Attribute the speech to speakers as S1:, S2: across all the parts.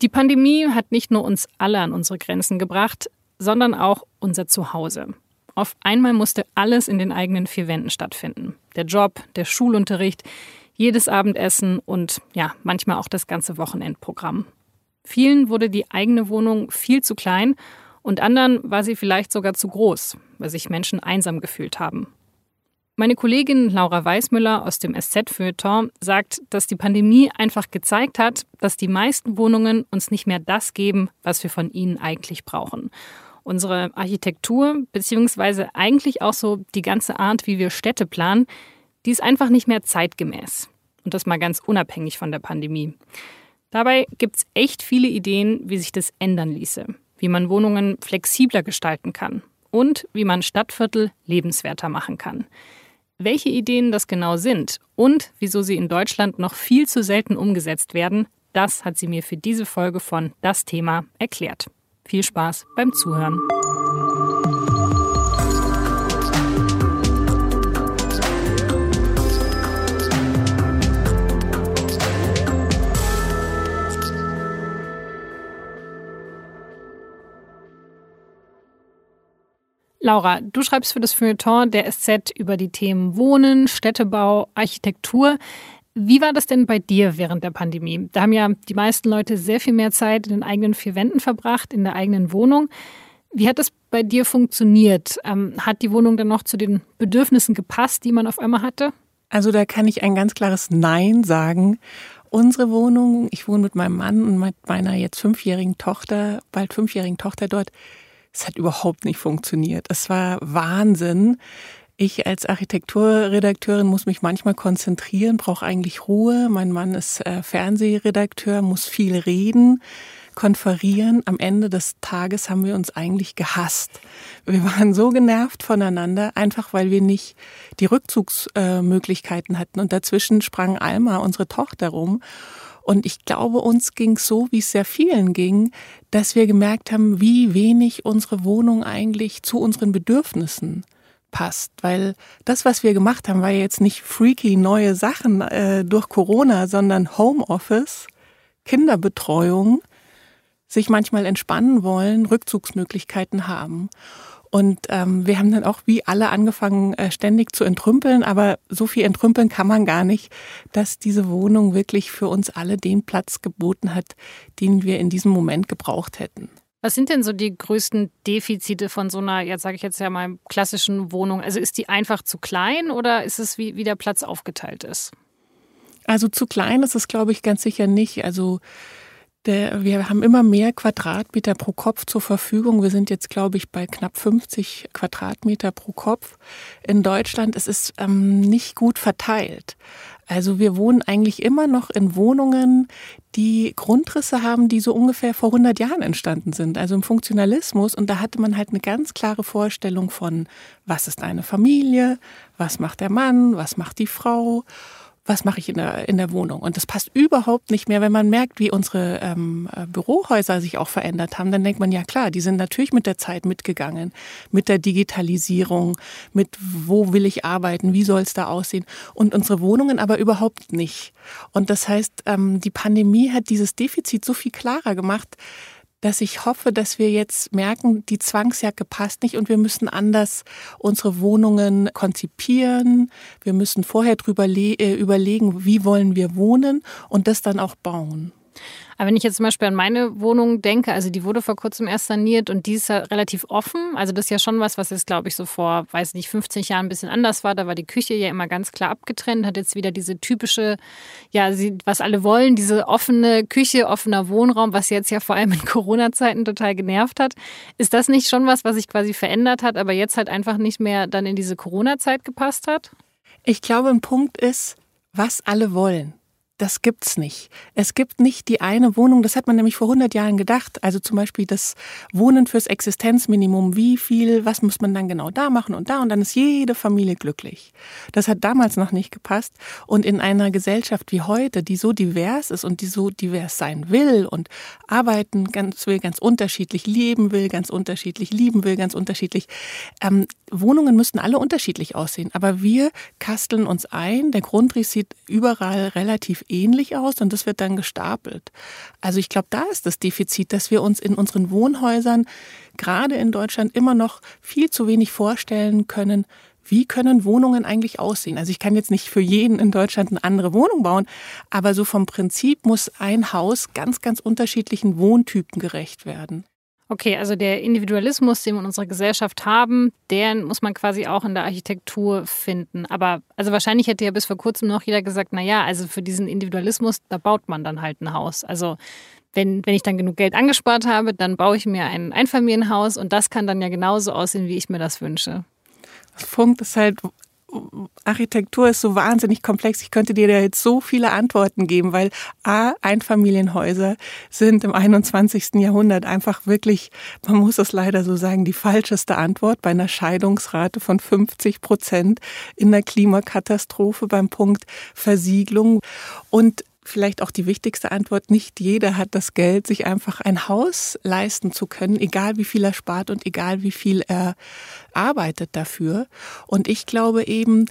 S1: Die Pandemie hat nicht nur uns alle an unsere Grenzen gebracht, sondern auch unser Zuhause. Auf einmal musste alles in den eigenen vier Wänden stattfinden. Der Job, der Schulunterricht, jedes Abendessen und ja, manchmal auch das ganze Wochenendprogramm. Vielen wurde die eigene Wohnung viel zu klein und anderen war sie vielleicht sogar zu groß, weil sich Menschen einsam gefühlt haben. Meine Kollegin Laura Weismüller aus dem SZ-Feuilleton sagt, dass die Pandemie einfach gezeigt hat, dass die meisten Wohnungen uns nicht mehr das geben, was wir von ihnen eigentlich brauchen. Unsere Architektur, beziehungsweise eigentlich auch so die ganze Art, wie wir Städte planen, die ist einfach nicht mehr zeitgemäß. Und das mal ganz unabhängig von der Pandemie. Dabei gibt es echt viele Ideen, wie sich das ändern ließe, wie man Wohnungen flexibler gestalten kann und wie man Stadtviertel lebenswerter machen kann. Welche Ideen das genau sind und wieso sie in Deutschland noch viel zu selten umgesetzt werden, das hat sie mir für diese Folge von Das Thema erklärt. Viel Spaß beim Zuhören. Laura, du schreibst für das Feuilleton der SZ über die Themen Wohnen, Städtebau, Architektur. Wie war das denn bei dir während der Pandemie? Da haben ja die meisten Leute sehr viel mehr Zeit in den eigenen vier Wänden verbracht, in der eigenen Wohnung. Wie hat das bei dir funktioniert? Ähm, hat die Wohnung dann noch zu den Bedürfnissen gepasst, die man auf einmal hatte?
S2: Also da kann ich ein ganz klares Nein sagen. Unsere Wohnung, ich wohne mit meinem Mann und mit meiner jetzt fünfjährigen Tochter, bald fünfjährigen Tochter dort, es hat überhaupt nicht funktioniert. Es war Wahnsinn. Ich als Architekturredakteurin muss mich manchmal konzentrieren, brauche eigentlich Ruhe. Mein Mann ist äh, Fernsehredakteur, muss viel reden, konferieren. Am Ende des Tages haben wir uns eigentlich gehasst. Wir waren so genervt voneinander, einfach weil wir nicht die Rückzugsmöglichkeiten hatten. Und dazwischen sprang Alma, unsere Tochter, rum. Und ich glaube, uns ging so, wie es sehr vielen ging, dass wir gemerkt haben, wie wenig unsere Wohnung eigentlich zu unseren Bedürfnissen passt. Weil das, was wir gemacht haben, war jetzt nicht freaky neue Sachen äh, durch Corona, sondern Homeoffice, Kinderbetreuung, sich manchmal entspannen wollen, Rückzugsmöglichkeiten haben. Und ähm, wir haben dann auch wie alle angefangen, äh, ständig zu entrümpeln, aber so viel entrümpeln kann man gar nicht, dass diese Wohnung wirklich für uns alle den Platz geboten hat, den wir in diesem Moment gebraucht hätten.
S1: Was sind denn so die größten Defizite von so einer, jetzt sage ich jetzt ja mal, klassischen Wohnung? Also ist die einfach zu klein oder ist es, wie, wie der Platz aufgeteilt ist?
S2: Also zu klein ist es, glaube ich, ganz sicher nicht. Also der, wir haben immer mehr Quadratmeter pro Kopf zur Verfügung. Wir sind jetzt, glaube ich, bei knapp 50 Quadratmeter pro Kopf in Deutschland. Es ist ähm, nicht gut verteilt. Also wir wohnen eigentlich immer noch in Wohnungen, die Grundrisse haben, die so ungefähr vor 100 Jahren entstanden sind, also im Funktionalismus. Und da hatte man halt eine ganz klare Vorstellung von, was ist eine Familie, was macht der Mann, was macht die Frau was mache ich in der, in der Wohnung? Und das passt überhaupt nicht mehr, wenn man merkt, wie unsere ähm, äh, Bürohäuser sich auch verändert haben. Dann denkt man, ja klar, die sind natürlich mit der Zeit mitgegangen, mit der Digitalisierung, mit wo will ich arbeiten, wie soll es da aussehen. Und unsere Wohnungen aber überhaupt nicht. Und das heißt, ähm, die Pandemie hat dieses Defizit so viel klarer gemacht, dass ich hoffe, dass wir jetzt merken, die Zwangsjacke passt nicht und wir müssen anders unsere Wohnungen konzipieren. Wir müssen vorher drüber äh, überlegen, wie wollen wir wohnen und das dann auch bauen.
S1: Aber wenn ich jetzt zum Beispiel an meine Wohnung denke, also die wurde vor kurzem erst saniert und die ist ja relativ offen. Also das ist ja schon was, was jetzt, glaube ich, so vor, weiß nicht, 50 Jahren ein bisschen anders war. Da war die Küche ja immer ganz klar abgetrennt, hat jetzt wieder diese typische, ja, was alle wollen, diese offene Küche, offener Wohnraum, was jetzt ja vor allem in Corona-Zeiten total genervt hat. Ist das nicht schon was, was sich quasi verändert hat, aber jetzt halt einfach nicht mehr dann in diese Corona-Zeit gepasst hat?
S2: Ich glaube, ein Punkt ist, was alle wollen das gibt's nicht. Es gibt nicht die eine Wohnung, das hat man nämlich vor 100 Jahren gedacht. Also zum Beispiel das Wohnen fürs Existenzminimum. Wie viel, was muss man dann genau da machen und da und dann ist jede Familie glücklich. Das hat damals noch nicht gepasst. Und in einer Gesellschaft wie heute, die so divers ist und die so divers sein will und arbeiten ganz will, ganz unterschiedlich leben will, ganz unterschiedlich lieben will, ganz unterschiedlich. Ähm, Wohnungen müssten alle unterschiedlich aussehen. Aber wir kasteln uns ein. Der Grundriss sieht überall relativ ähnlich aus und das wird dann gestapelt. Also ich glaube, da ist das Defizit, dass wir uns in unseren Wohnhäusern gerade in Deutschland immer noch viel zu wenig vorstellen können, wie können Wohnungen eigentlich aussehen? Also ich kann jetzt nicht für jeden in Deutschland eine andere Wohnung bauen, aber so vom Prinzip muss ein Haus ganz, ganz unterschiedlichen Wohntypen gerecht werden.
S1: Okay, also der Individualismus, den wir in unserer Gesellschaft haben, den muss man quasi auch in der Architektur finden. Aber also wahrscheinlich hätte ja bis vor kurzem noch jeder gesagt, na ja, also für diesen Individualismus, da baut man dann halt ein Haus. Also wenn, wenn ich dann genug Geld angespart habe, dann baue ich mir ein Einfamilienhaus und das kann dann ja genauso aussehen, wie ich mir das wünsche.
S2: Funk ist halt Architektur ist so wahnsinnig komplex. Ich könnte dir da jetzt so viele Antworten geben, weil A, Einfamilienhäuser sind im 21. Jahrhundert einfach wirklich, man muss es leider so sagen, die falscheste Antwort bei einer Scheidungsrate von 50 Prozent in der Klimakatastrophe beim Punkt Versiegelung. Und vielleicht auch die wichtigste Antwort, nicht jeder hat das Geld, sich einfach ein Haus leisten zu können, egal wie viel er spart und egal wie viel er arbeitet dafür. Und ich glaube eben,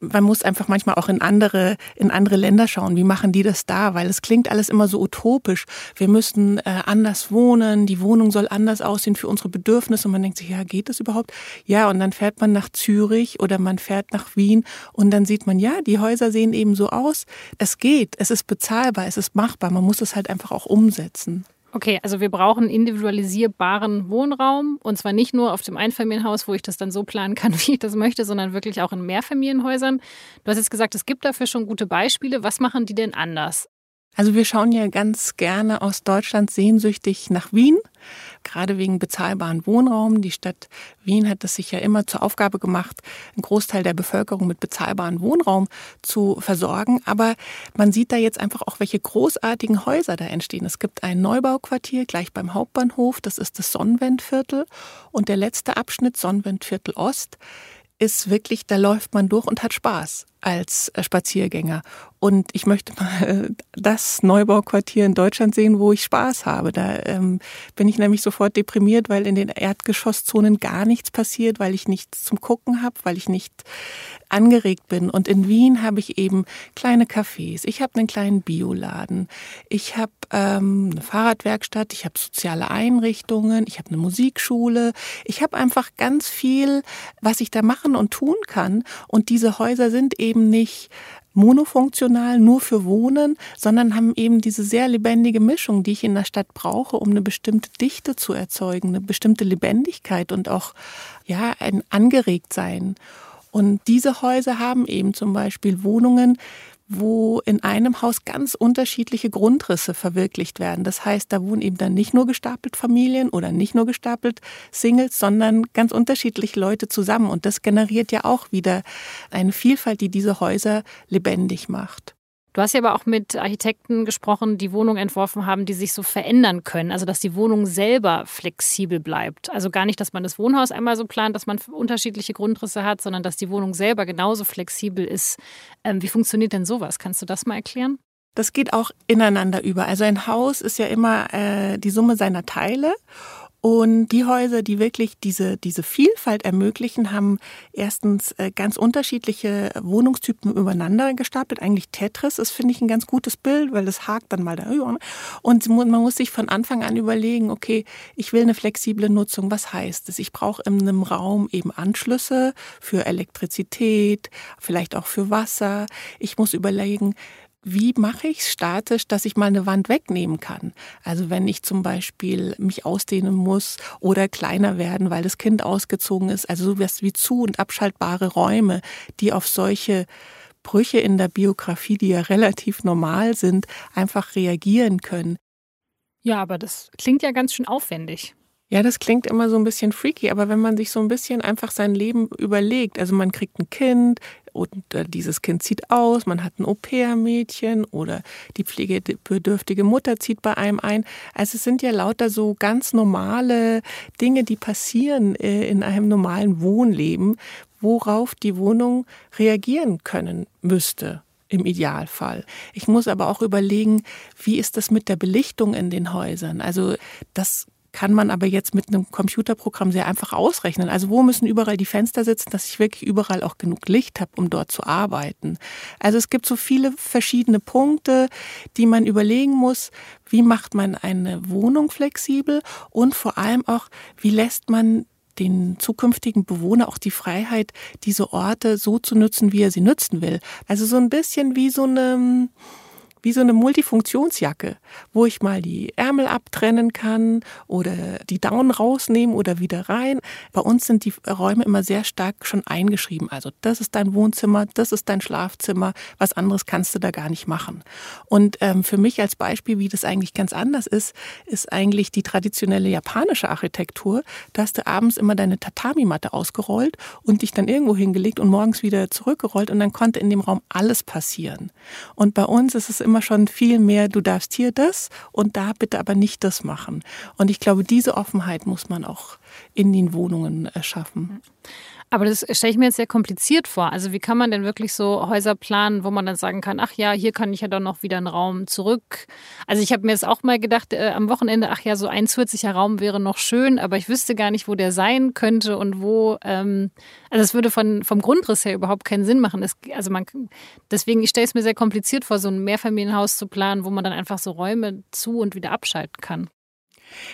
S2: man muss einfach manchmal auch in andere, in andere Länder schauen. Wie machen die das da? Weil es klingt alles immer so utopisch. Wir müssen äh, anders wohnen. Die Wohnung soll anders aussehen für unsere Bedürfnisse. Und man denkt sich, ja, geht das überhaupt? Ja, und dann fährt man nach Zürich oder man fährt nach Wien und dann sieht man, ja, die Häuser sehen eben so aus. Es geht. Es ist bezahlbar. Es ist machbar. Man muss es halt einfach auch umsetzen.
S1: Okay, also wir brauchen individualisierbaren Wohnraum und zwar nicht nur auf dem Einfamilienhaus, wo ich das dann so planen kann, wie ich das möchte, sondern wirklich auch in Mehrfamilienhäusern. Du hast jetzt gesagt, es gibt dafür schon gute Beispiele. Was machen die denn anders?
S2: Also wir schauen ja ganz gerne aus Deutschland sehnsüchtig nach Wien, gerade wegen bezahlbaren Wohnraum. Die Stadt Wien hat es sich ja immer zur Aufgabe gemacht, einen Großteil der Bevölkerung mit bezahlbaren Wohnraum zu versorgen. Aber man sieht da jetzt einfach auch, welche großartigen Häuser da entstehen. Es gibt ein Neubauquartier gleich beim Hauptbahnhof, das ist das Sonnenwendviertel. Und der letzte Abschnitt, Sonnenwendviertel Ost, ist wirklich, da läuft man durch und hat Spaß als äh, Spaziergänger. Und ich möchte mal das Neubauquartier in Deutschland sehen, wo ich Spaß habe. Da ähm, bin ich nämlich sofort deprimiert, weil in den Erdgeschosszonen gar nichts passiert, weil ich nichts zum Gucken habe, weil ich nicht angeregt bin. Und in Wien habe ich eben kleine Cafés. Ich habe einen kleinen Bioladen. Ich habe ähm, eine Fahrradwerkstatt. Ich habe soziale Einrichtungen. Ich habe eine Musikschule. Ich habe einfach ganz viel, was ich da machen und tun kann. Und diese Häuser sind eben nicht monofunktional nur für Wohnen, sondern haben eben diese sehr lebendige Mischung, die ich in der Stadt brauche, um eine bestimmte Dichte zu erzeugen, eine bestimmte Lebendigkeit und auch ja ein Angeregtsein. Und diese Häuser haben eben zum Beispiel Wohnungen, wo in einem Haus ganz unterschiedliche Grundrisse verwirklicht werden. Das heißt, da wohnen eben dann nicht nur gestapelt Familien oder nicht nur gestapelt Singles, sondern ganz unterschiedliche Leute zusammen. Und das generiert ja auch wieder eine Vielfalt, die diese Häuser lebendig macht.
S1: Du hast ja aber auch mit Architekten gesprochen, die Wohnungen entworfen haben, die sich so verändern können. Also, dass die Wohnung selber flexibel bleibt. Also gar nicht, dass man das Wohnhaus einmal so plant, dass man unterschiedliche Grundrisse hat, sondern dass die Wohnung selber genauso flexibel ist. Ähm, wie funktioniert denn sowas? Kannst du das mal erklären?
S2: Das geht auch ineinander über. Also ein Haus ist ja immer äh, die Summe seiner Teile. Und die Häuser, die wirklich diese, diese Vielfalt ermöglichen, haben erstens äh, ganz unterschiedliche Wohnungstypen übereinander gestapelt. Eigentlich Tetris ist, finde ich, ein ganz gutes Bild, weil das hakt dann mal da. Und man muss sich von Anfang an überlegen, okay, ich will eine flexible Nutzung. Was heißt es? Ich brauche in einem Raum eben Anschlüsse für Elektrizität, vielleicht auch für Wasser. Ich muss überlegen, wie mache ich es statisch, dass ich mal eine Wand wegnehmen kann? Also wenn ich zum Beispiel mich ausdehnen muss oder kleiner werden, weil das Kind ausgezogen ist, also sowas wie zu- und abschaltbare Räume, die auf solche Brüche in der Biografie, die ja relativ normal sind, einfach reagieren können.
S1: Ja, aber das klingt ja ganz schön aufwendig.
S2: Ja, das klingt immer so ein bisschen freaky, aber wenn man sich so ein bisschen einfach sein Leben überlegt, also man kriegt ein Kind und äh, dieses Kind zieht aus, man hat ein Au-pair-Mädchen oder die pflegebedürftige Mutter zieht bei einem ein. Also es sind ja lauter so ganz normale Dinge, die passieren äh, in einem normalen Wohnleben, worauf die Wohnung reagieren können müsste im Idealfall. Ich muss aber auch überlegen, wie ist das mit der Belichtung in den Häusern? Also das kann man aber jetzt mit einem Computerprogramm sehr einfach ausrechnen. Also wo müssen überall die Fenster sitzen, dass ich wirklich überall auch genug Licht habe, um dort zu arbeiten. Also es gibt so viele verschiedene Punkte, die man überlegen muss. Wie macht man eine Wohnung flexibel und vor allem auch, wie lässt man den zukünftigen Bewohner auch die Freiheit, diese Orte so zu nutzen, wie er sie nutzen will. Also so ein bisschen wie so eine wie so eine Multifunktionsjacke, wo ich mal die Ärmel abtrennen kann oder die Daunen rausnehmen oder wieder rein. Bei uns sind die Räume immer sehr stark schon eingeschrieben. Also das ist dein Wohnzimmer, das ist dein Schlafzimmer, was anderes kannst du da gar nicht machen. Und ähm, für mich als Beispiel, wie das eigentlich ganz anders ist, ist eigentlich die traditionelle japanische Architektur. Da hast du abends immer deine Tatami-Matte ausgerollt und dich dann irgendwo hingelegt und morgens wieder zurückgerollt und dann konnte in dem Raum alles passieren. Und bei uns ist es immer immer schon viel mehr, du darfst hier das und da bitte aber nicht das machen. Und ich glaube, diese Offenheit muss man auch in den Wohnungen schaffen.
S1: Aber das stelle ich mir jetzt sehr kompliziert vor. Also wie kann man denn wirklich so Häuser planen, wo man dann sagen kann, ach ja, hier kann ich ja dann noch wieder einen Raum zurück. Also ich habe mir jetzt auch mal gedacht, äh, am Wochenende, ach ja, so ein zusätzlicher Raum wäre noch schön, aber ich wüsste gar nicht, wo der sein könnte und wo. Ähm, also es würde von, vom Grundriss her überhaupt keinen Sinn machen. Es, also man, deswegen, ich stelle es mir sehr kompliziert vor, so ein Mehrfamilienhaus zu planen, wo man dann einfach so Räume zu und wieder abschalten kann.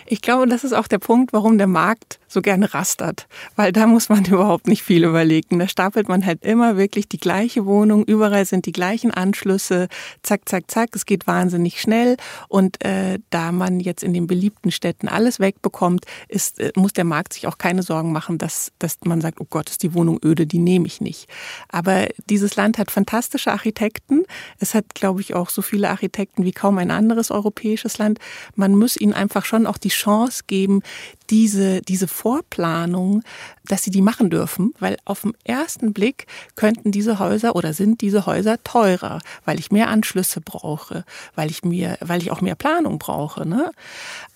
S2: Ich glaube, das ist auch der Punkt, warum der Markt so gerne rastert, weil da muss man überhaupt nicht viel überlegen. Da stapelt man halt immer wirklich die gleiche Wohnung, überall sind die gleichen Anschlüsse, zack, zack, zack, es geht wahnsinnig schnell und äh, da man jetzt in den beliebten Städten alles wegbekommt, ist, äh, muss der Markt sich auch keine Sorgen machen, dass, dass man sagt, oh Gott, ist die Wohnung öde, die nehme ich nicht. Aber dieses Land hat fantastische Architekten. Es hat, glaube ich, auch so viele Architekten wie kaum ein anderes europäisches Land. Man muss ihnen einfach schon auch die Chance geben, diese, diese Vorplanung, dass sie die machen dürfen, weil auf den ersten Blick könnten diese Häuser oder sind diese Häuser teurer, weil ich mehr Anschlüsse brauche, weil ich mir, weil ich auch mehr Planung brauche. Ne?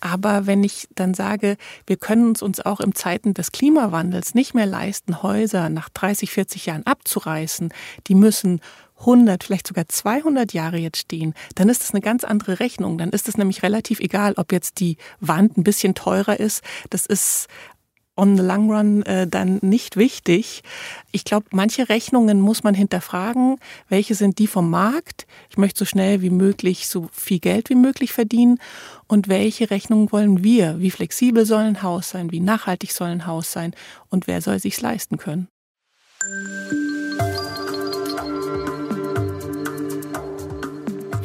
S2: Aber wenn ich dann sage, wir können uns uns auch im Zeiten des Klimawandels nicht mehr leisten, Häuser nach 30, 40 Jahren abzureißen, die müssen 100, vielleicht sogar 200 Jahre jetzt stehen, dann ist das eine ganz andere Rechnung. Dann ist es nämlich relativ egal, ob jetzt die Wand ein bisschen teurer ist. Das ist on the long run äh, dann nicht wichtig. Ich glaube, manche Rechnungen muss man hinterfragen. Welche sind die vom Markt? Ich möchte so schnell wie möglich so viel Geld wie möglich verdienen. Und welche Rechnungen wollen wir? Wie flexibel soll ein Haus sein? Wie nachhaltig soll ein Haus sein? Und wer soll sich's leisten können?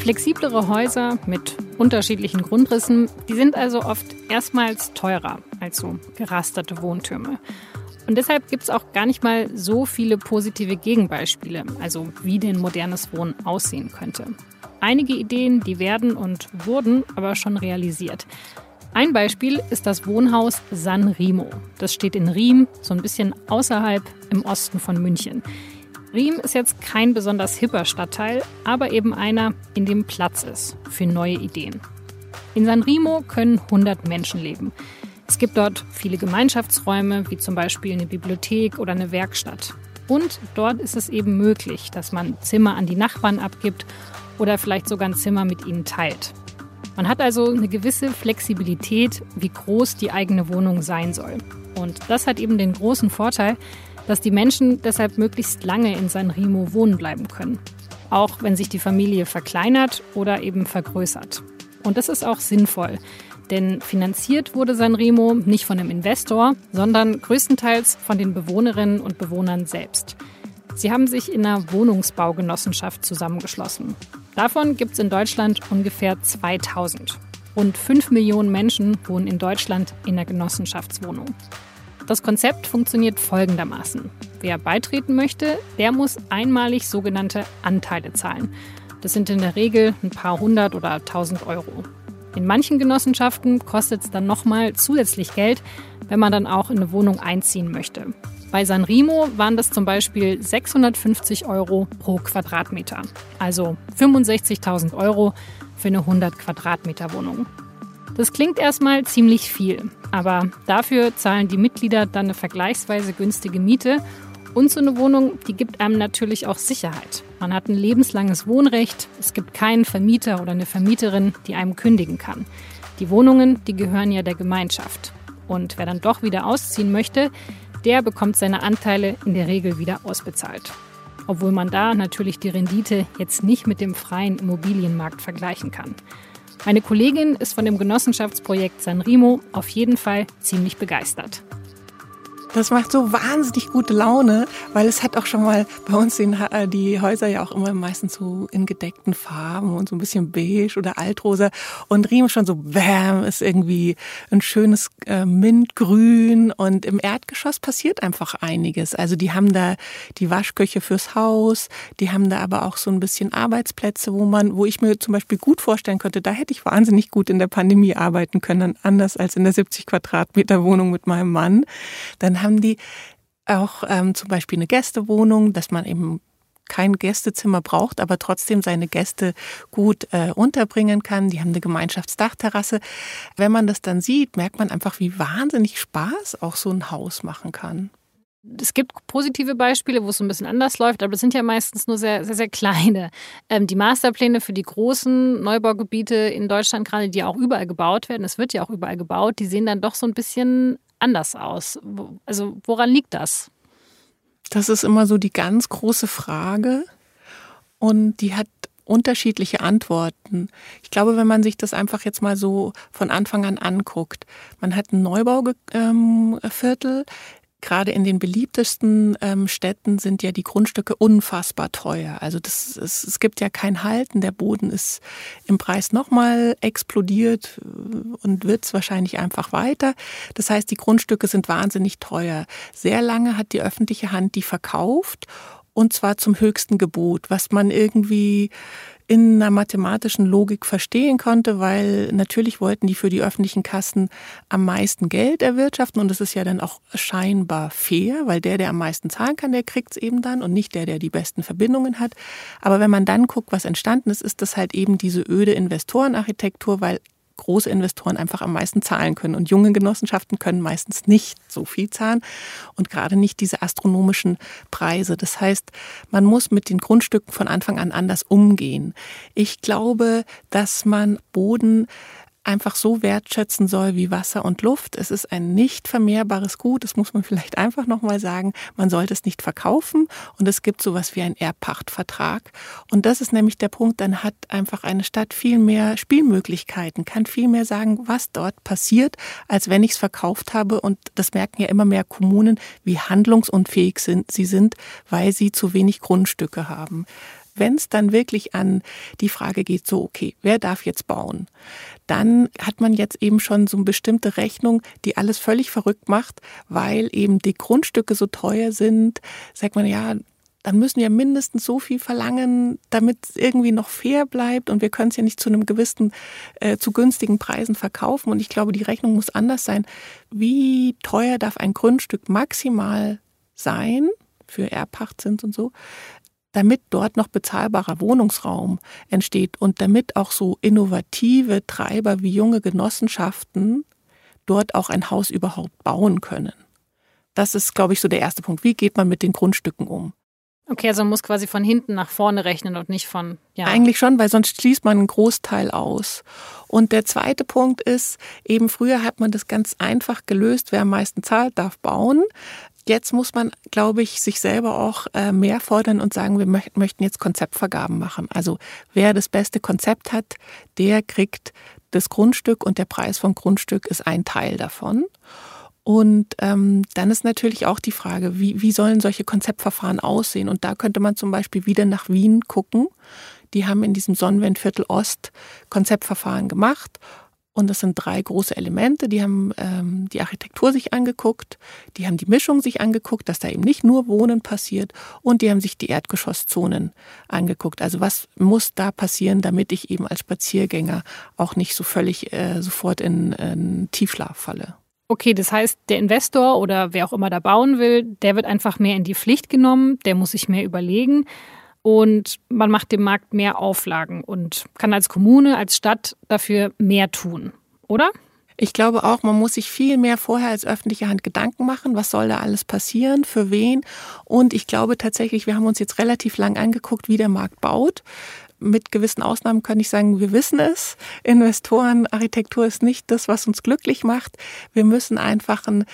S1: Flexiblere Häuser mit unterschiedlichen Grundrissen, die sind also oft erstmals teurer als so gerasterte Wohntürme. Und deshalb gibt es auch gar nicht mal so viele positive Gegenbeispiele, also wie denn modernes Wohnen aussehen könnte. Einige Ideen, die werden und wurden aber schon realisiert. Ein Beispiel ist das Wohnhaus San Remo. Das steht in Riem, so ein bisschen außerhalb im Osten von München. Riem ist jetzt kein besonders hipper Stadtteil, aber eben einer, in dem Platz ist für neue Ideen. In San Remo können 100 Menschen leben. Es gibt dort viele Gemeinschaftsräume, wie zum Beispiel eine Bibliothek oder eine Werkstatt. Und dort ist es eben möglich, dass man Zimmer an die Nachbarn abgibt oder vielleicht sogar ein Zimmer mit ihnen teilt. Man hat also eine gewisse Flexibilität, wie groß die eigene Wohnung sein soll. Und das hat eben den großen Vorteil, dass die Menschen deshalb möglichst lange in San Remo wohnen bleiben können. Auch wenn sich die Familie verkleinert oder eben vergrößert. Und das ist auch sinnvoll, denn finanziert wurde San Remo nicht von einem Investor, sondern größtenteils von den Bewohnerinnen und Bewohnern selbst. Sie haben sich in einer Wohnungsbaugenossenschaft zusammengeschlossen. Davon gibt es in Deutschland ungefähr 2000. Rund 5 Millionen Menschen wohnen in Deutschland in der Genossenschaftswohnung. Das Konzept funktioniert folgendermaßen. Wer beitreten möchte, der muss einmalig sogenannte Anteile zahlen. Das sind in der Regel ein paar hundert oder tausend Euro. In manchen Genossenschaften kostet es dann nochmal zusätzlich Geld, wenn man dann auch in eine Wohnung einziehen möchte. Bei San Remo waren das zum Beispiel 650 Euro pro Quadratmeter, also 65.000 Euro für eine 100 Quadratmeter Wohnung. Das klingt erstmal ziemlich viel, aber dafür zahlen die Mitglieder dann eine vergleichsweise günstige Miete Und so eine Wohnung, die gibt einem natürlich auch Sicherheit. Man hat ein lebenslanges Wohnrecht. Es gibt keinen Vermieter oder eine Vermieterin, die einem kündigen kann. Die Wohnungen, die gehören ja der Gemeinschaft. Und wer dann doch wieder ausziehen möchte, der bekommt seine Anteile in der Regel wieder ausbezahlt. Obwohl man da natürlich die Rendite jetzt nicht mit dem freien Immobilienmarkt vergleichen kann. Meine Kollegin ist von dem Genossenschaftsprojekt Sanremo auf jeden Fall ziemlich begeistert.
S2: Das macht so wahnsinnig gute Laune, weil es hat auch schon mal bei uns den, äh, die Häuser ja auch immer meistens so in gedeckten Farben und so ein bisschen beige oder altrosa. Und Riem schon so, bam, ist irgendwie ein schönes äh, Mintgrün. Und im Erdgeschoss passiert einfach einiges. Also die haben da die Waschküche fürs Haus, die haben da aber auch so ein bisschen Arbeitsplätze, wo man, wo ich mir zum Beispiel gut vorstellen könnte, da hätte ich wahnsinnig gut in der Pandemie arbeiten können, anders als in der 70 Quadratmeter Wohnung mit meinem Mann. Dann haben die auch ähm, zum Beispiel eine Gästewohnung, dass man eben kein Gästezimmer braucht, aber trotzdem seine Gäste gut äh, unterbringen kann. Die haben eine Gemeinschaftsdachterrasse. Wenn man das dann sieht, merkt man einfach, wie wahnsinnig Spaß auch so ein Haus machen kann.
S1: Es gibt positive Beispiele, wo es ein bisschen anders läuft, aber das sind ja meistens nur sehr, sehr, sehr kleine. Ähm, die Masterpläne für die großen Neubaugebiete in Deutschland, gerade die auch überall gebaut werden, es wird ja auch überall gebaut, die sehen dann doch so ein bisschen anders aus? Also woran liegt das?
S2: Das ist immer so die ganz große Frage und die hat unterschiedliche Antworten. Ich glaube, wenn man sich das einfach jetzt mal so von Anfang an anguckt, man hat ein Neubauviertel, gerade in den beliebtesten ähm, Städten sind ja die Grundstücke unfassbar teuer. Also das, es, es gibt ja kein Halten. Der Boden ist im Preis nochmal explodiert äh, und wird es wahrscheinlich einfach weiter. Das heißt, die Grundstücke sind wahnsinnig teuer. Sehr lange hat die öffentliche Hand die verkauft und zwar zum höchsten Gebot, was man irgendwie in einer mathematischen Logik verstehen konnte, weil natürlich wollten die für die öffentlichen Kassen am meisten Geld erwirtschaften und das ist ja dann auch scheinbar fair, weil der, der am meisten zahlen kann, der kriegt es eben dann und nicht der, der die besten Verbindungen hat. Aber wenn man dann guckt, was entstanden ist, ist das halt eben diese öde Investorenarchitektur, weil große Investoren einfach am meisten zahlen können. Und junge Genossenschaften können meistens nicht so viel zahlen und gerade nicht diese astronomischen Preise. Das heißt, man muss mit den Grundstücken von Anfang an anders umgehen. Ich glaube, dass man Boden einfach so wertschätzen soll wie Wasser und Luft. Es ist ein nicht vermehrbares Gut, das muss man vielleicht einfach nochmal sagen. Man sollte es nicht verkaufen und es gibt sowas wie einen Erbpachtvertrag. Und das ist nämlich der Punkt, dann hat einfach eine Stadt viel mehr Spielmöglichkeiten, kann viel mehr sagen, was dort passiert, als wenn ich es verkauft habe. Und das merken ja immer mehr Kommunen, wie handlungsunfähig sind sie sind, weil sie zu wenig Grundstücke haben wenn es dann wirklich an die Frage geht, so, okay, wer darf jetzt bauen? Dann hat man jetzt eben schon so eine bestimmte Rechnung, die alles völlig verrückt macht, weil eben die Grundstücke so teuer sind. Sagt man, ja, dann müssen wir mindestens so viel verlangen, damit es irgendwie noch fair bleibt und wir können es ja nicht zu einem gewissen, äh, zu günstigen Preisen verkaufen. Und ich glaube, die Rechnung muss anders sein. Wie teuer darf ein Grundstück maximal sein für Erbpachtzins und so, damit dort noch bezahlbarer Wohnungsraum entsteht und damit auch so innovative Treiber wie junge Genossenschaften dort auch ein Haus überhaupt bauen können. Das ist, glaube ich, so der erste Punkt. Wie geht man mit den Grundstücken um?
S1: Okay, also man muss quasi von hinten nach vorne rechnen und nicht von.
S2: Ja. Eigentlich schon, weil sonst schließt man einen Großteil aus. Und der zweite Punkt ist, eben früher hat man das ganz einfach gelöst, wer am meisten zahlt, darf bauen. Jetzt muss man, glaube ich, sich selber auch äh, mehr fordern und sagen, wir möchten jetzt Konzeptvergaben machen. Also wer das beste Konzept hat, der kriegt das Grundstück und der Preis vom Grundstück ist ein Teil davon. Und ähm, dann ist natürlich auch die Frage, wie, wie sollen solche Konzeptverfahren aussehen? Und da könnte man zum Beispiel wieder nach Wien gucken. Die haben in diesem Sonnenwendviertel Ost Konzeptverfahren gemacht und das sind drei große Elemente. Die haben ähm, die Architektur sich angeguckt, die haben die Mischung sich angeguckt, dass da eben nicht nur Wohnen passiert und die haben sich die Erdgeschosszonen angeguckt. Also was muss da passieren, damit ich eben als Spaziergänger auch nicht so völlig äh, sofort in, in Tiefschlaf falle.
S1: Okay, das heißt, der Investor oder wer auch immer da bauen will, der wird einfach mehr in die Pflicht genommen, der muss sich mehr überlegen und man macht dem Markt mehr Auflagen und kann als Kommune, als Stadt dafür mehr tun, oder?
S2: Ich glaube auch, man muss sich viel mehr vorher als öffentliche Hand Gedanken machen, was soll da alles passieren, für wen. Und ich glaube tatsächlich, wir haben uns jetzt relativ lang angeguckt, wie der Markt baut. Mit gewissen Ausnahmen kann ich sagen, wir wissen es. Investoren, Architektur ist nicht das, was uns glücklich macht. Wir müssen einfach ein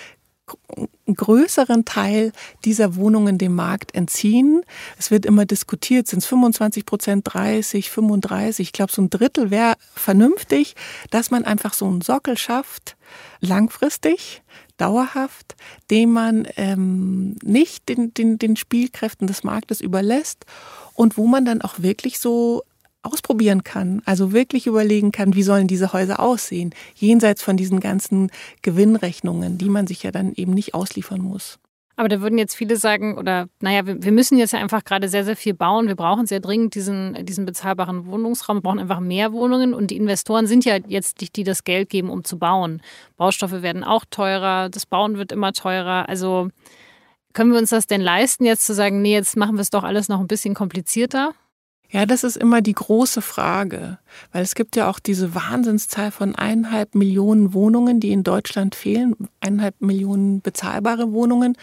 S2: einen größeren Teil dieser Wohnungen dem Markt entziehen. Es wird immer diskutiert, sind es 25 Prozent, 30, 35. Ich glaube, so ein Drittel wäre vernünftig, dass man einfach so einen Sockel schafft, langfristig, dauerhaft, den man ähm, nicht den, den, den Spielkräften des Marktes überlässt und wo man dann auch wirklich so ausprobieren kann, also wirklich überlegen kann, wie sollen diese Häuser aussehen, jenseits von diesen ganzen Gewinnrechnungen, die man sich ja dann eben nicht ausliefern muss.
S1: Aber da würden jetzt viele sagen, oder naja, wir, wir müssen jetzt ja einfach gerade sehr, sehr viel bauen. Wir brauchen sehr dringend diesen, diesen bezahlbaren Wohnungsraum. Wir brauchen einfach mehr Wohnungen und die Investoren sind ja jetzt die, die das Geld geben, um zu bauen. Baustoffe werden auch teurer, das Bauen wird immer teurer. Also können wir uns das denn leisten, jetzt zu sagen, nee, jetzt machen wir es doch alles noch ein bisschen komplizierter?
S2: Ja, das ist immer die große Frage, weil es gibt ja auch diese Wahnsinnszahl von eineinhalb Millionen Wohnungen, die in Deutschland fehlen, eineinhalb Millionen bezahlbare Wohnungen.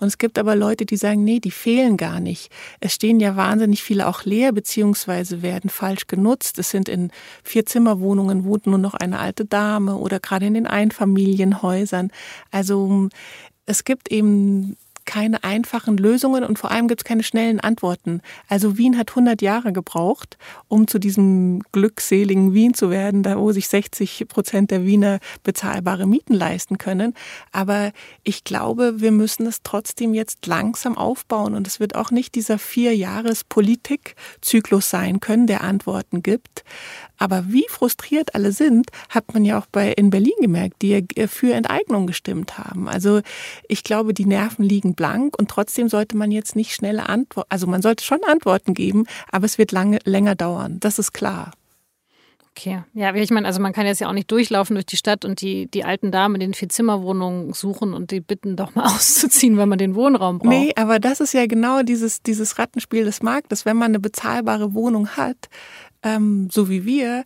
S2: Und es gibt aber Leute, die sagen, nee, die fehlen gar nicht. Es stehen ja wahnsinnig viele auch leer, beziehungsweise werden falsch genutzt. Es sind in Vier-Zimmer-Wohnungen wohnt nur noch eine alte Dame oder gerade in den Einfamilienhäusern. Also es gibt eben keine einfachen Lösungen und vor allem gibt es keine schnellen Antworten. Also Wien hat 100 Jahre gebraucht, um zu diesem glückseligen Wien zu werden, da wo sich 60 Prozent der Wiener bezahlbare Mieten leisten können. Aber ich glaube, wir müssen es trotzdem jetzt langsam aufbauen und es wird auch nicht dieser vier Jahres Politikzyklus sein können, der Antworten gibt. Aber wie frustriert alle sind, hat man ja auch bei in Berlin gemerkt, die für Enteignung gestimmt haben. Also ich glaube, die Nerven liegen blank und trotzdem sollte man jetzt nicht schnelle Antworten, also man sollte schon Antworten geben, aber es wird lange, länger dauern. Das ist klar.
S1: Okay, ja, ich meine, also man kann jetzt ja auch nicht durchlaufen durch die Stadt und die, die alten Damen in den Vierzimmerwohnungen suchen und die bitten doch mal auszuziehen, wenn man den Wohnraum braucht.
S2: Nee, aber das ist ja genau dieses, dieses Rattenspiel des Marktes. Wenn man eine bezahlbare Wohnung hat, ähm, so wie wir,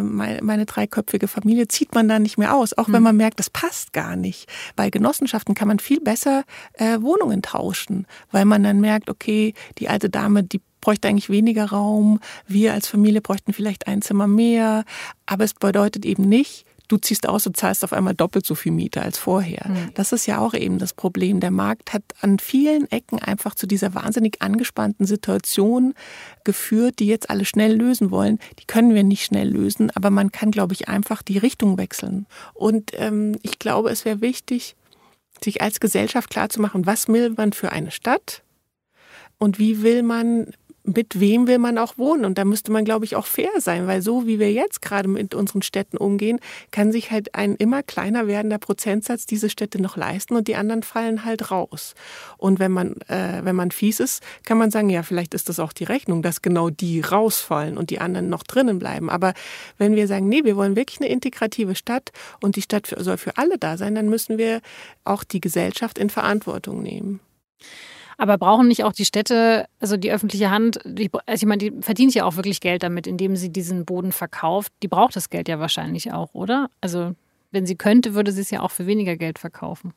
S2: meine, meine dreiköpfige Familie zieht man da nicht mehr aus, auch wenn hm. man merkt, das passt gar nicht. Bei Genossenschaften kann man viel besser äh, Wohnungen tauschen, weil man dann merkt, okay, die alte Dame, die bräuchte eigentlich weniger Raum, wir als Familie bräuchten vielleicht ein Zimmer mehr, aber es bedeutet eben nicht, du ziehst aus und zahlst auf einmal doppelt so viel Miete als vorher. Mhm. Das ist ja auch eben das Problem. Der Markt hat an vielen Ecken einfach zu dieser wahnsinnig angespannten Situation geführt, die jetzt alle schnell lösen wollen. Die können wir nicht schnell lösen, aber man kann, glaube ich, einfach die Richtung wechseln. Und ähm, ich glaube, es wäre wichtig, sich als Gesellschaft klarzumachen, was will man für eine Stadt und wie will man mit wem will man auch wohnen? Und da müsste man, glaube ich, auch fair sein, weil so wie wir jetzt gerade mit unseren Städten umgehen, kann sich halt ein immer kleiner werdender Prozentsatz diese Städte noch leisten und die anderen fallen halt raus. Und wenn man, äh, wenn man fies ist, kann man sagen, ja, vielleicht ist das auch die Rechnung, dass genau die rausfallen und die anderen noch drinnen bleiben. Aber wenn wir sagen, nee, wir wollen wirklich eine integrative Stadt und die Stadt soll für alle da sein, dann müssen wir auch die Gesellschaft in Verantwortung nehmen.
S1: Aber brauchen nicht auch die Städte, also die öffentliche Hand, die, also ich meine, die verdient ja auch wirklich Geld damit, indem sie diesen Boden verkauft. Die braucht das Geld ja wahrscheinlich auch, oder? Also wenn sie könnte, würde sie es ja auch für weniger Geld verkaufen.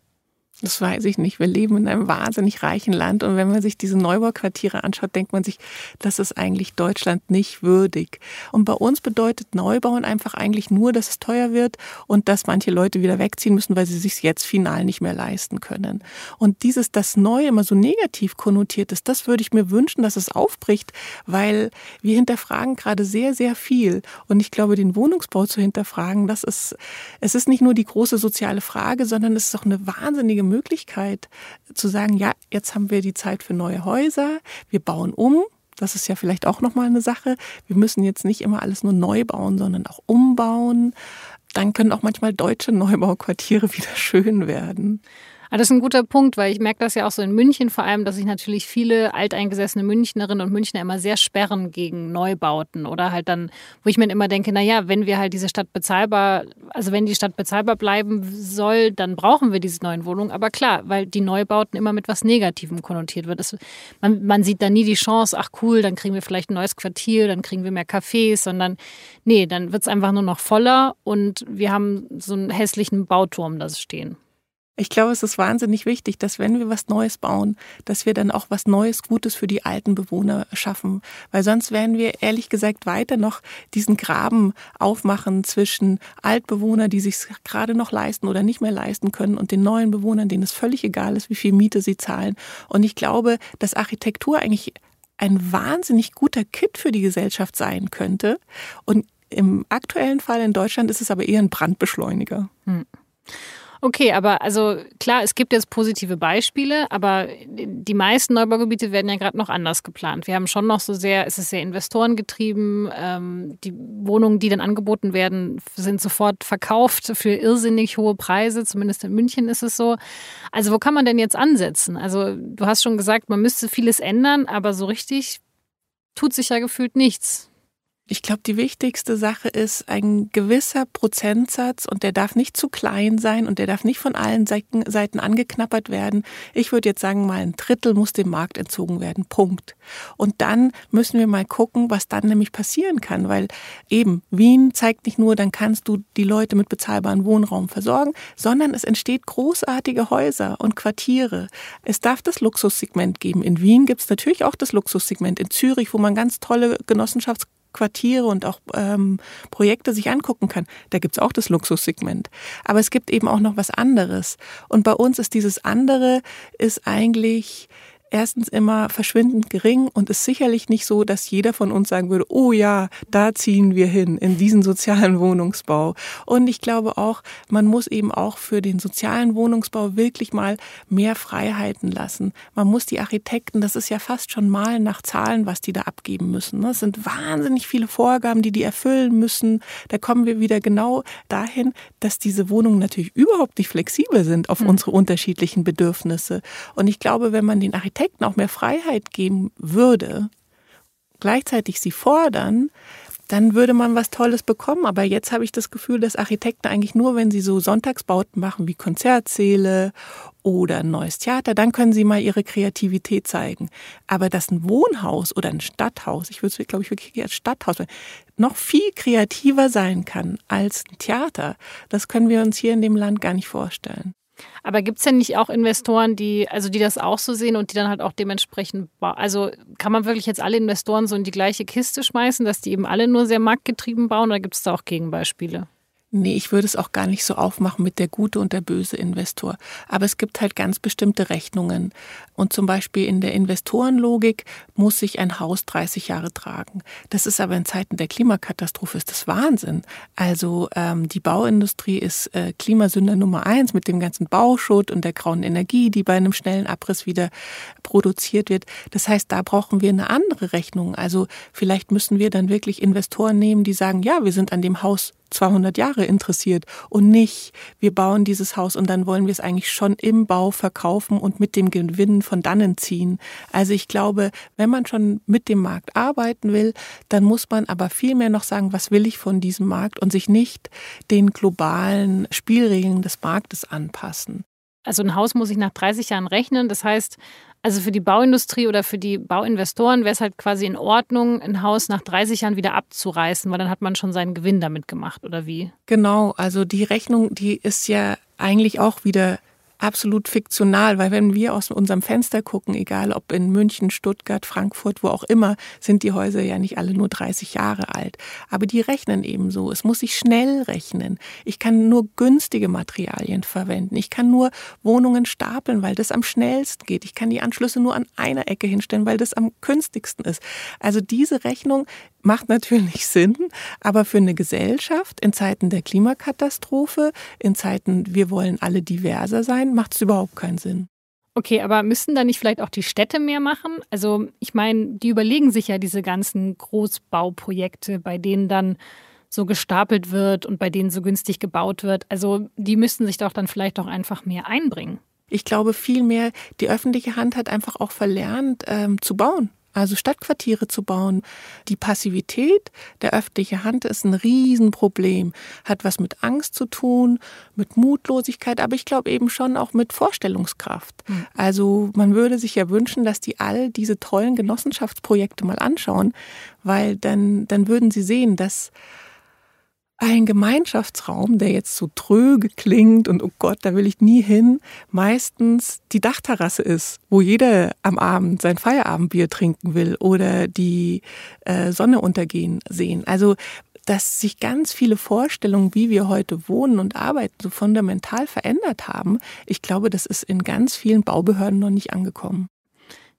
S2: Das weiß ich nicht. Wir leben in einem wahnsinnig reichen Land und wenn man sich diese Neubauquartiere anschaut, denkt man sich, das ist eigentlich Deutschland nicht würdig. Und bei uns bedeutet Neubauen einfach eigentlich nur, dass es teuer wird und dass manche Leute wieder wegziehen müssen, weil sie sich jetzt final nicht mehr leisten können. Und dieses, das Neue immer so negativ konnotiert ist, das würde ich mir wünschen, dass es aufbricht, weil wir hinterfragen gerade sehr, sehr viel. Und ich glaube, den Wohnungsbau zu hinterfragen, das ist, es ist nicht nur die große soziale Frage, sondern es ist auch eine wahnsinnige Möglichkeit zu sagen, ja, jetzt haben wir die Zeit für neue Häuser, wir bauen um. Das ist ja vielleicht auch nochmal eine Sache. Wir müssen jetzt nicht immer alles nur neu bauen, sondern auch umbauen. Dann können auch manchmal deutsche Neubauquartiere wieder schön werden.
S1: Ah, das ist ein guter Punkt, weil ich merke das ja auch so in München vor allem, dass sich natürlich viele alteingesessene Münchnerinnen und Münchner immer sehr sperren gegen Neubauten oder halt dann, wo ich mir immer denke, na ja, wenn wir halt diese Stadt bezahlbar, also wenn die Stadt bezahlbar bleiben soll, dann brauchen wir diese neuen Wohnungen. Aber klar, weil die Neubauten immer mit was Negativem konnotiert wird. Das, man, man sieht da nie die Chance, ach cool, dann kriegen wir vielleicht ein neues Quartier, dann kriegen wir mehr Cafés, sondern nee, dann wird es einfach nur noch voller und wir haben so einen hässlichen Bauturm da stehen.
S2: Ich glaube, es ist wahnsinnig wichtig, dass wenn wir was Neues bauen, dass wir dann auch was Neues, Gutes für die alten Bewohner schaffen. Weil sonst werden wir ehrlich gesagt weiter noch diesen Graben aufmachen zwischen Altbewohnern, die sich gerade noch leisten oder nicht mehr leisten können und den neuen Bewohnern, denen es völlig egal ist, wie viel Miete sie zahlen. Und ich glaube, dass Architektur eigentlich ein wahnsinnig guter Kit für die Gesellschaft sein könnte. Und im aktuellen Fall in Deutschland ist es aber eher ein Brandbeschleuniger. Hm.
S1: Okay, aber also klar, es gibt jetzt positive Beispiele, aber die meisten Neubaugebiete werden ja gerade noch anders geplant. Wir haben schon noch so sehr, es ist sehr investorengetrieben. Ähm, die Wohnungen, die dann angeboten werden, sind sofort verkauft für irrsinnig hohe Preise. Zumindest in München ist es so. Also wo kann man denn jetzt ansetzen? Also du hast schon gesagt, man müsste vieles ändern, aber so richtig tut sich ja gefühlt nichts.
S2: Ich glaube, die wichtigste Sache ist ein gewisser Prozentsatz und der darf nicht zu klein sein und der darf nicht von allen Seiten angeknappert werden. Ich würde jetzt sagen, mal ein Drittel muss dem Markt entzogen werden. Punkt. Und dann müssen wir mal gucken, was dann nämlich passieren kann, weil eben Wien zeigt nicht nur, dann kannst du die Leute mit bezahlbarem Wohnraum versorgen, sondern es entsteht großartige Häuser und Quartiere. Es darf das Luxussegment geben. In Wien gibt es natürlich auch das Luxussegment. In Zürich, wo man ganz tolle Genossenschafts Quartiere und auch ähm, Projekte sich angucken kann, da gibt's auch das Luxussegment. Aber es gibt eben auch noch was anderes. Und bei uns ist dieses andere, ist eigentlich erstens immer verschwindend gering und ist sicherlich nicht so, dass jeder von uns sagen würde, oh ja, da ziehen wir hin, in diesen sozialen Wohnungsbau. Und ich glaube auch, man muss eben auch für den sozialen Wohnungsbau wirklich mal mehr Freiheiten lassen. Man muss die Architekten, das ist ja fast schon mal nach Zahlen, was die da abgeben müssen. Ne? Es sind wahnsinnig viele Vorgaben, die die erfüllen müssen. Da kommen wir wieder genau dahin, dass diese Wohnungen natürlich überhaupt nicht flexibel sind auf hm. unsere unterschiedlichen Bedürfnisse. Und ich glaube, wenn man den Architekten Architekten auch mehr Freiheit geben würde, gleichzeitig sie fordern, dann würde man was Tolles bekommen. Aber jetzt habe ich das Gefühl, dass Architekten eigentlich nur, wenn sie so Sonntagsbauten machen wie Konzertsäle oder ein neues Theater, dann können sie mal ihre Kreativität zeigen. Aber dass ein Wohnhaus oder ein Stadthaus, ich würde es, glaube ich, wirklich als Stadthaus, noch viel kreativer sein kann als ein Theater, das können wir uns hier in dem Land gar nicht vorstellen.
S1: Aber gibt es denn nicht auch Investoren, die, also die das auch so sehen und die dann halt auch dementsprechend, also kann man wirklich jetzt alle Investoren so in die gleiche Kiste schmeißen, dass die eben alle nur sehr marktgetrieben bauen oder gibt es da auch Gegenbeispiele?
S2: Nee, ich würde es auch gar nicht so aufmachen mit der gute und der böse Investor. Aber es gibt halt ganz bestimmte Rechnungen. Und zum Beispiel in der Investorenlogik muss sich ein Haus 30 Jahre tragen. Das ist aber in Zeiten der Klimakatastrophe ist das Wahnsinn. Also ähm, die Bauindustrie ist äh, Klimasünder Nummer eins mit dem ganzen Bauschutt und der grauen Energie, die bei einem schnellen Abriss wieder produziert wird. Das heißt, da brauchen wir eine andere Rechnung. Also vielleicht müssen wir dann wirklich Investoren nehmen, die sagen, ja, wir sind an dem Haus 200 Jahre interessiert und nicht, wir bauen dieses Haus und dann wollen wir es eigentlich schon im Bau verkaufen und mit dem Gewinn von dannen ziehen. Also ich glaube, wenn man schon mit dem Markt arbeiten will, dann muss man aber viel mehr noch sagen, was will ich von diesem Markt und sich nicht den globalen Spielregeln des Marktes anpassen.
S1: Also ein Haus muss ich nach 30 Jahren rechnen. Das heißt, also für die Bauindustrie oder für die Bauinvestoren wäre es halt quasi in Ordnung, ein Haus nach 30 Jahren wieder abzureißen, weil dann hat man schon seinen Gewinn damit gemacht, oder wie?
S2: Genau, also die Rechnung, die ist ja eigentlich auch wieder absolut fiktional, weil wenn wir aus unserem Fenster gucken, egal ob in München, Stuttgart, Frankfurt, wo auch immer, sind die Häuser ja nicht alle nur 30 Jahre alt. Aber die rechnen eben so. Es muss sich schnell rechnen. Ich kann nur günstige Materialien verwenden. Ich kann nur Wohnungen stapeln, weil das am schnellsten geht. Ich kann die Anschlüsse nur an einer Ecke hinstellen, weil das am günstigsten ist. Also diese Rechnung macht natürlich Sinn, aber für eine Gesellschaft in Zeiten der Klimakatastrophe, in Zeiten, wir wollen alle diverser sein, macht es überhaupt keinen Sinn.
S1: Okay, aber müssen da nicht vielleicht auch die Städte mehr machen? Also ich meine, die überlegen sich ja diese ganzen Großbauprojekte, bei denen dann so gestapelt wird und bei denen so günstig gebaut wird. Also die müssten sich doch dann vielleicht auch einfach mehr einbringen.
S2: Ich glaube vielmehr, die öffentliche Hand hat einfach auch verlernt ähm, zu bauen also Stadtquartiere zu bauen. Die Passivität der öffentlichen Hand ist ein Riesenproblem, hat was mit Angst zu tun, mit Mutlosigkeit, aber ich glaube eben schon auch mit Vorstellungskraft. Mhm. Also man würde sich ja wünschen, dass die all diese tollen Genossenschaftsprojekte mal anschauen, weil dann, dann würden sie sehen, dass ein Gemeinschaftsraum, der jetzt so tröge klingt und oh Gott, da will ich nie hin, meistens die Dachterrasse ist, wo jeder am Abend sein Feierabendbier trinken will oder die äh, Sonne untergehen sehen. Also dass sich ganz viele Vorstellungen, wie wir heute wohnen und arbeiten, so fundamental verändert haben. Ich glaube, das ist in ganz vielen Baubehörden noch nicht angekommen.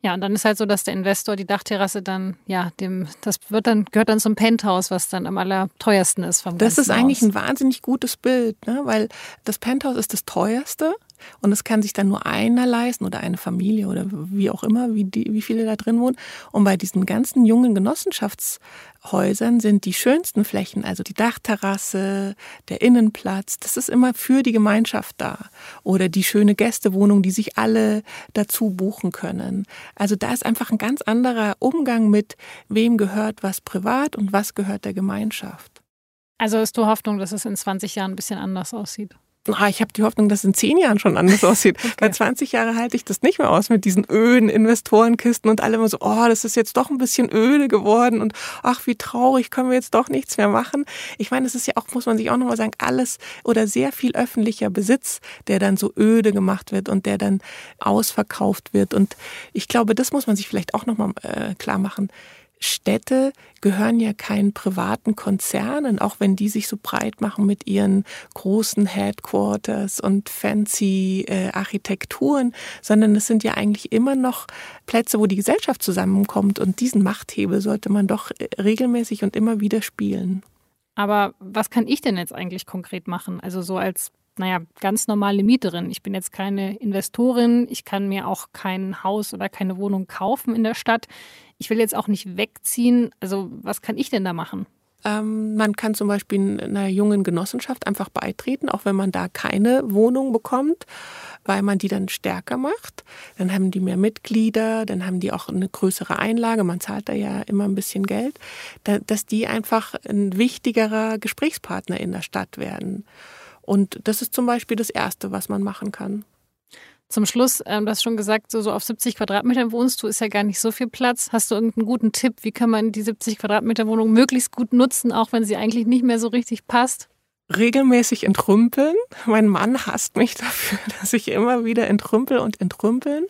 S1: Ja, und dann ist halt so, dass der Investor die Dachterrasse dann, ja, dem, das wird dann, gehört dann zum Penthouse, was dann am allerteuersten ist vom
S2: Das ist eigentlich
S1: Haus.
S2: ein wahnsinnig gutes Bild, ne? weil das Penthouse ist das teuerste und es kann sich dann nur einer leisten oder eine Familie oder wie auch immer, wie, die, wie viele da drin wohnen. Und bei diesen ganzen jungen Genossenschaftshäusern sind die schönsten Flächen, also die Dachterrasse, der Innenplatz, das ist immer für die Gemeinschaft da. Oder die schöne Gästewohnung, die sich alle dazu buchen können. Also da ist einfach ein ganz anderer Umgang mit, wem gehört was privat und was gehört der Gemeinschaft.
S1: Also hast du Hoffnung, dass es in 20 Jahren ein bisschen anders aussieht?
S2: Ah, ich habe die Hoffnung, dass es in zehn Jahren schon anders aussieht. okay. Bei 20 Jahren halte ich das nicht mehr aus mit diesen öden Investorenkisten und alle immer so, oh, das ist jetzt doch ein bisschen öde geworden und ach, wie traurig, können wir jetzt doch nichts mehr machen. Ich meine, es ist ja auch, muss man sich auch nochmal sagen, alles oder sehr viel öffentlicher Besitz, der dann so öde gemacht wird und der dann ausverkauft wird. Und ich glaube, das muss man sich vielleicht auch nochmal äh, klar machen Städte gehören ja keinen privaten Konzernen, auch wenn die sich so breit machen mit ihren großen Headquarters und fancy äh, Architekturen, sondern es sind ja eigentlich immer noch Plätze, wo die Gesellschaft zusammenkommt und diesen Machthebel sollte man doch äh, regelmäßig und immer wieder spielen.
S1: Aber was kann ich denn jetzt eigentlich konkret machen? Also so als naja, ganz normale Mieterin. Ich bin jetzt keine Investorin, ich kann mir auch kein Haus oder keine Wohnung kaufen in der Stadt. Ich will jetzt auch nicht wegziehen. Also was kann ich denn da machen?
S2: Ähm, man kann zum Beispiel einer jungen Genossenschaft einfach beitreten, auch wenn man da keine Wohnung bekommt, weil man die dann stärker macht. Dann haben die mehr Mitglieder, dann haben die auch eine größere Einlage. Man zahlt da ja immer ein bisschen Geld, dass die einfach ein wichtigerer Gesprächspartner in der Stadt werden. Und das ist zum Beispiel das Erste, was man machen kann.
S1: Zum Schluss, ähm, du hast schon gesagt, so, so auf 70 Quadratmetern wohnst du, ist ja gar nicht so viel Platz. Hast du irgendeinen guten Tipp? Wie kann man die 70 Quadratmeter Wohnung möglichst gut nutzen, auch wenn sie eigentlich nicht mehr so richtig passt?
S2: Regelmäßig entrümpeln. Mein Mann hasst mich dafür, dass ich immer wieder entrümpel und entrümpeln.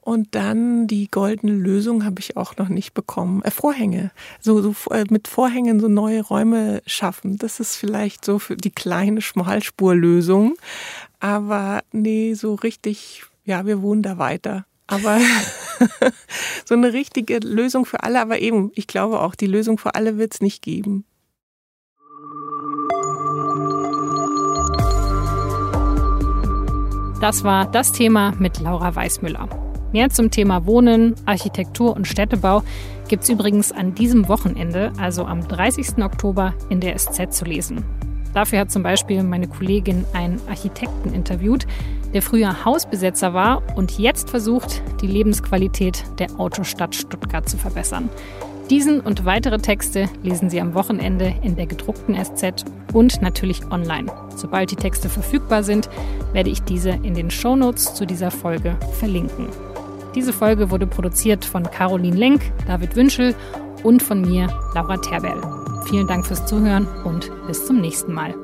S2: Und dann die goldene Lösung habe ich auch noch nicht bekommen. Äh, Vorhänge. So, so äh, mit Vorhängen so neue Räume schaffen. Das ist vielleicht so für die kleine Schmalspurlösung. Aber nee, so richtig, ja, wir wohnen da weiter. Aber so eine richtige Lösung für alle, aber eben, ich glaube auch, die Lösung für alle wird es nicht geben.
S1: Das war das Thema mit Laura Weißmüller. Mehr zum Thema Wohnen, Architektur und Städtebau gibt es übrigens an diesem Wochenende, also am 30. Oktober, in der SZ zu lesen. Dafür hat zum Beispiel meine Kollegin einen Architekten interviewt, der früher Hausbesetzer war und jetzt versucht, die Lebensqualität der Autostadt Stuttgart zu verbessern. Diesen und weitere Texte lesen Sie am Wochenende in der gedruckten SZ und natürlich online. Sobald die Texte verfügbar sind, werde ich diese in den Shownotes zu dieser Folge verlinken. Diese Folge wurde produziert von Caroline Lenk, David Wünschel und von mir, Laura Terberl. Vielen Dank fürs Zuhören und bis zum nächsten Mal.